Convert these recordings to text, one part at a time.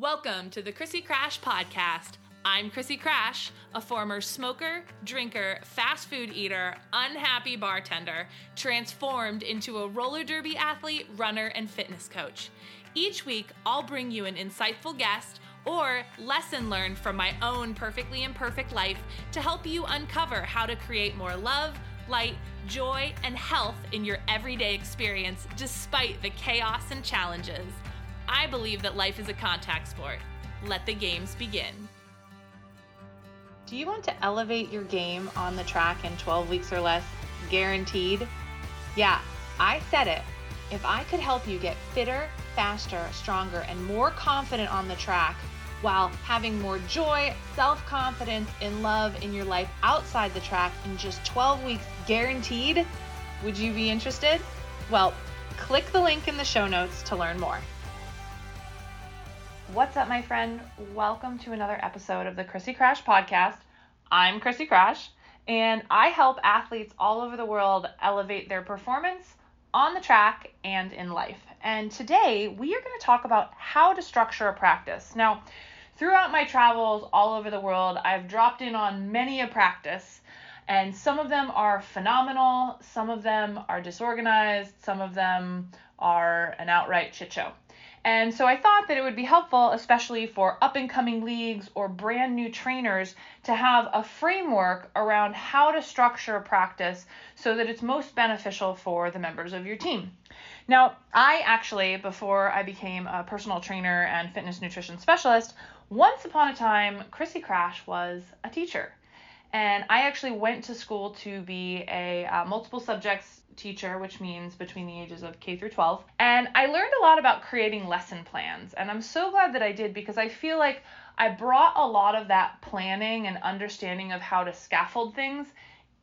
Welcome to the Krissy Krash Podcast. I'm Krissy Krash, a former smoker, drinker, fast food eater, unhappy bartender, transformed into a roller derby athlete, runner, and fitness coach. Each week, I'll bring you an insightful guest or lesson learned from my own perfectly imperfect life to help you uncover how to create more love, light, joy, and health in your everyday experience despite the chaos and challenges. I believe that life is a contact sport. Let the games begin. Do you want to elevate your game on the track in 12 weeks or less? Guaranteed? Yeah, I said it. If I could help you get fitter, faster, stronger, and more confident on the track while having more joy, self confidence, and love in your life outside the track in just 12 weeks guaranteed, would you be interested? Well, click the link in the show notes to learn more. What's up, my friend? Welcome to another episode of the Krissy Krash podcast. I'm Krissy Krash, and I help athletes all over the world elevate their performance on the track and in life. And today we are going to talk about how to structure a practice. Now, throughout my travels all over the world, I've dropped in on many a practice, and some of them are phenomenal, some of them are disorganized, some of them are an outright shit show. And so I thought that it would be helpful, especially for up and coming leagues or brand new trainers, to have a framework around how to structure a practice so that it's most beneficial for the members of your team. Now, I actually, before I became a personal trainer and fitness nutrition specialist, once upon a time, Krissy Krash was a teacher. And I actually went to school to be a uh, multiple subjects teacher, which means between the ages of K through 12. And I learned a lot about creating lesson plans. And I'm so glad that I did because I feel like I brought a lot of that planning and understanding of how to scaffold things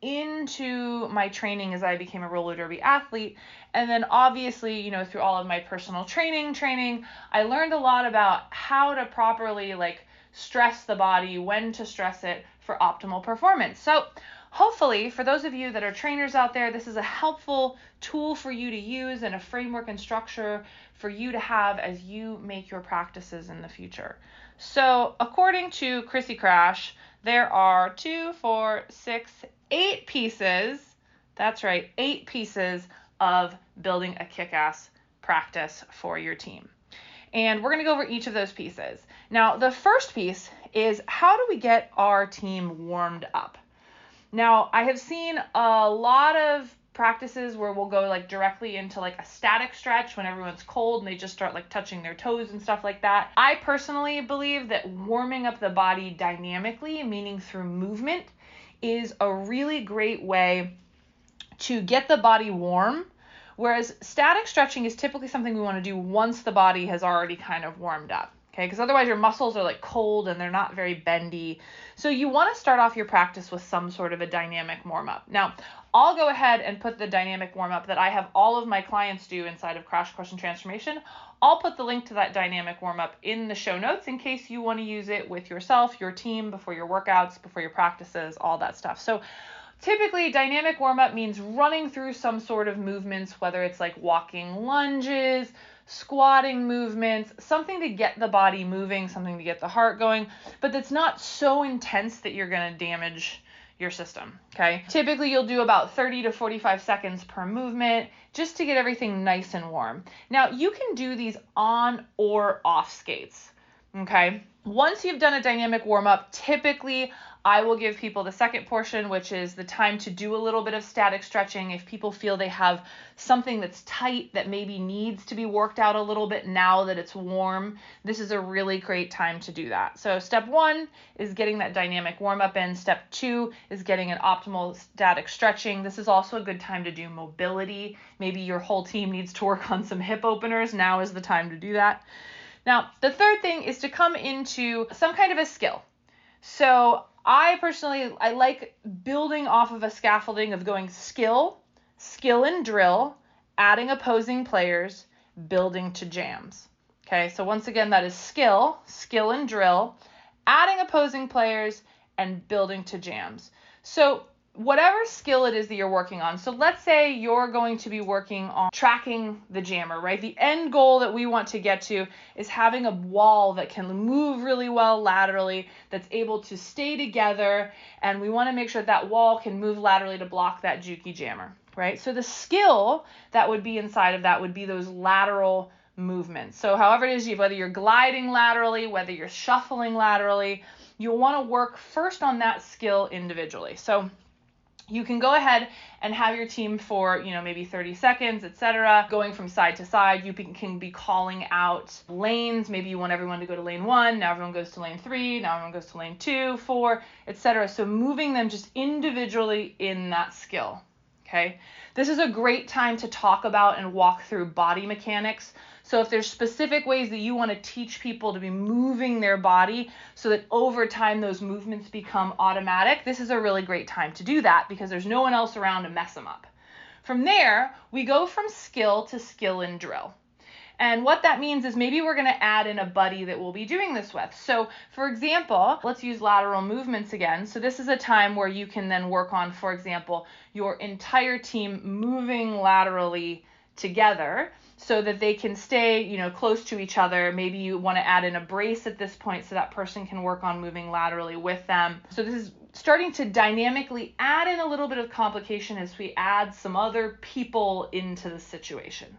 into my training as I became a roller derby athlete. And then obviously, you know, through all of my personal training training, I learned a lot about how to properly like stress the body, when to stress it for optimal performance. So, hopefully, for those of you that are trainers out there, this is a helpful tool for you to use and a framework and structure for you to have as you make your practices in the future. So, according to Krissy Krash, there are two, four, six, eight pieces. That's right, eight pieces of building a kick ass practice for your team. And we're going to go over each of those pieces. Now, the first piece is how do we get our team warmed up? Now, I have seen a lot of practices where we'll go like directly into like a static stretch when everyone's cold and they just start like touching their toes and stuff like that. I personally believe that warming up the body dynamically, meaning through movement, is a really great way to get the body warm. Whereas static stretching is typically something we want to do once the body has already kind of warmed up okay? Because otherwise your muscles are like cold and they're not very bendy. So you want to start off your practice with some sort of a dynamic warm up. Now, I'll go ahead and put the dynamic warm up that I have all of my clients do inside of Crash and Transformation. I'll put the link to that dynamic warm up in the show notes in case you want to use it with yourself, your team, before your workouts, before your practices, all that stuff. So Typically, dynamic warm up means running through some sort of movements, whether it's like walking lunges, squatting movements, something to get the body moving, something to get the heart going, but that's not so intense that you're going to damage your system. Okay. Typically, you'll do about 30 to 45 seconds per movement just to get everything nice and warm. Now, you can do these on or off skates. Okay. Once you've done a dynamic warm up, typically I will give people the second portion, which is the time to do a little bit of static stretching. If people feel they have something that's tight that maybe needs to be worked out a little bit now that it's warm, this is a really great time to do that. So, step one is getting that dynamic warm up in. Step two is getting an optimal static stretching. This is also a good time to do mobility. Maybe your whole team needs to work on some hip openers. Now is the time to do that. Now, the third thing is to come into some kind of a skill. So, I personally I like building off of a scaffolding of going skill, skill and drill, adding opposing players, building to jams. Okay, so once again that is skill, skill and drill, adding opposing players and building to jams. So whatever skill it is that you're working on. So let's say you're going to be working on tracking the jammer, right? The end goal that we want to get to is having a wall that can move really well laterally, that's able to stay together, and we want to make sure that wall can move laterally to block that Juki jammer, right? So the skill that would be inside of that would be those lateral movements. So however it is, you, whether you're gliding laterally, whether you're shuffling laterally, you'll want to work first on that skill individually. So you can go ahead and have your team for you know maybe 30 seconds etc going from side to side. You can be calling out lanes. Maybe you want everyone to go to lane one. Now everyone goes to lane three. Now everyone goes to lane two four etc so moving them just individually in that skill okay this is a great time to talk about and walk through body mechanics so if there's specific ways that you want to teach people to be moving their body so that over time those movements become automatic, this is a really great time to do that because there's no one else around to mess them up. From there, we go from skill to skill and drill. And what that means is maybe we're going to add in a buddy that we'll be doing this with. So, for example, let's use lateral movements again. So, this is a time where you can then work on, for example, your entire team moving laterally together so that they can stay, you know, close to each other. Maybe you want to add in a brace at this point so that person can work on moving laterally with them. So this is starting to dynamically add in a little bit of complication as we add some other people into the situation.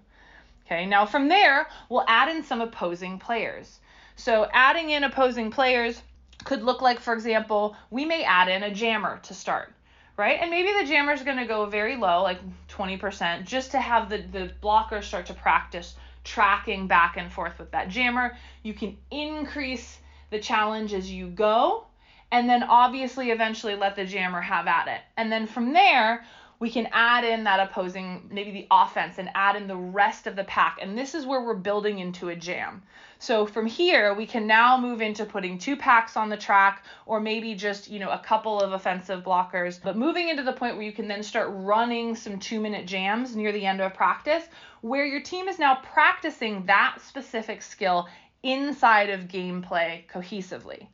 Okay, now from there, we'll add in some opposing players. So adding in opposing players could look like, for example, we may add in a jammer to start right? And maybe the jammer is going to go very low, like 20%, just to have the, the blocker start to practice tracking back and forth with that jammer. You can increase the challenge as you go, and then obviously eventually let the jammer have at it. And then from there, we can add in that opposing, maybe the offense, and add in the rest of the pack. And this is where we're building into a jam. So from here, we can now move into putting two packs on the track, or maybe just, you know, a couple of offensive blockers, but moving into the point where you can then start running some two minute jams near the end of practice, where your team is now practicing that specific skill inside of gameplay cohesively.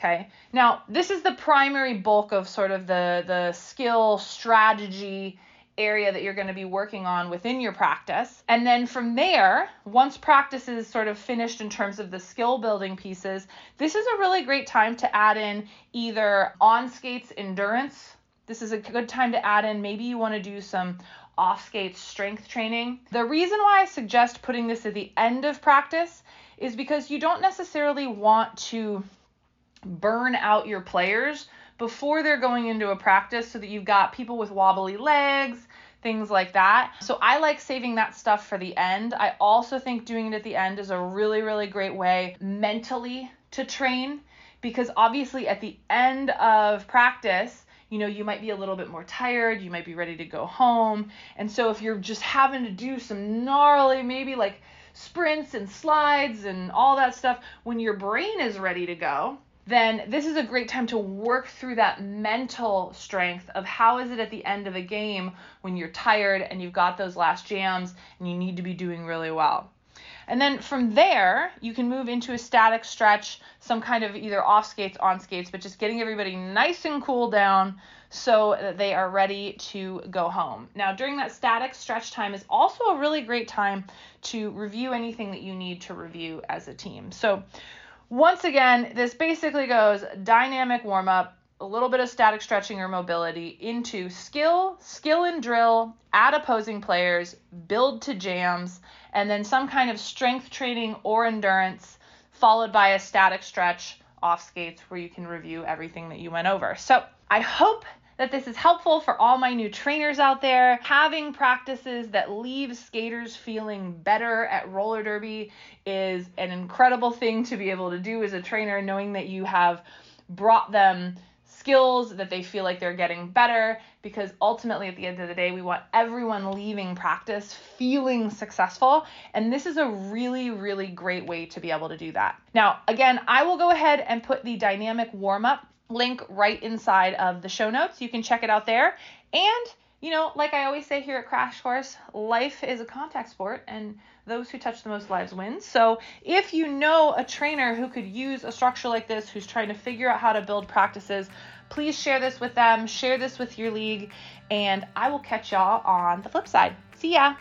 Okay. Now, this is the primary bulk of sort of the, the skill strategy area that you're going to be working on within your practice. And then from there, once practice is sort of finished in terms of the skill building pieces, this is a really great time to add in either on skates endurance. This is a good time to add in maybe you want to do some off skates strength training. The reason why I suggest putting this at the end of practice is because you don't necessarily want to burn out your players before they're going into a practice so that you've got people with wobbly legs, things like that. So I like saving that stuff for the end. I also think doing it at the end is a really, really great way mentally to train because obviously at the end of practice, you know, you might be a little bit more tired, you might be ready to go home. And so if you're just having to do some gnarly, maybe like sprints and slides and all that stuff, when your brain is ready to go, then this is a great time to work through that mental strength of how is it at the end of a game when you're tired and you've got those last jams and you need to be doing really well. And then from there, you can move into a static stretch, some kind of either off skates, on skates, but just getting everybody nice and cool down so that they are ready to go home. Now, during that static stretch time is also a really great time to review anything that you need to review as a team. So, once again, this basically goes dynamic warm up, a little bit of static stretching or mobility into skill, skill and drill, add opposing players, build to jams, and then some kind of strength training or endurance, followed by a static stretch off skates where you can review everything that you went over. So I hope that this is helpful for all my new trainers out there. Having practices that leave skaters feeling better at roller derby is an incredible thing to be able to do as a trainer, knowing that you have brought them skills that they feel like they're getting better because ultimately at the end of the day we want everyone leaving practice feeling successful and this is a really really great way to be able to do that now again i will go ahead and put the dynamic warm up link right inside of the show notes. You can check it out there. And you know, like I always say here at Krash Course, life is a contact sport and those who touch the most lives win. So if you know a trainer who could use a structure like this, who's trying to figure out how to build practices, please share this with them, share this with your league, and I will catch y'all on the flip side. See ya!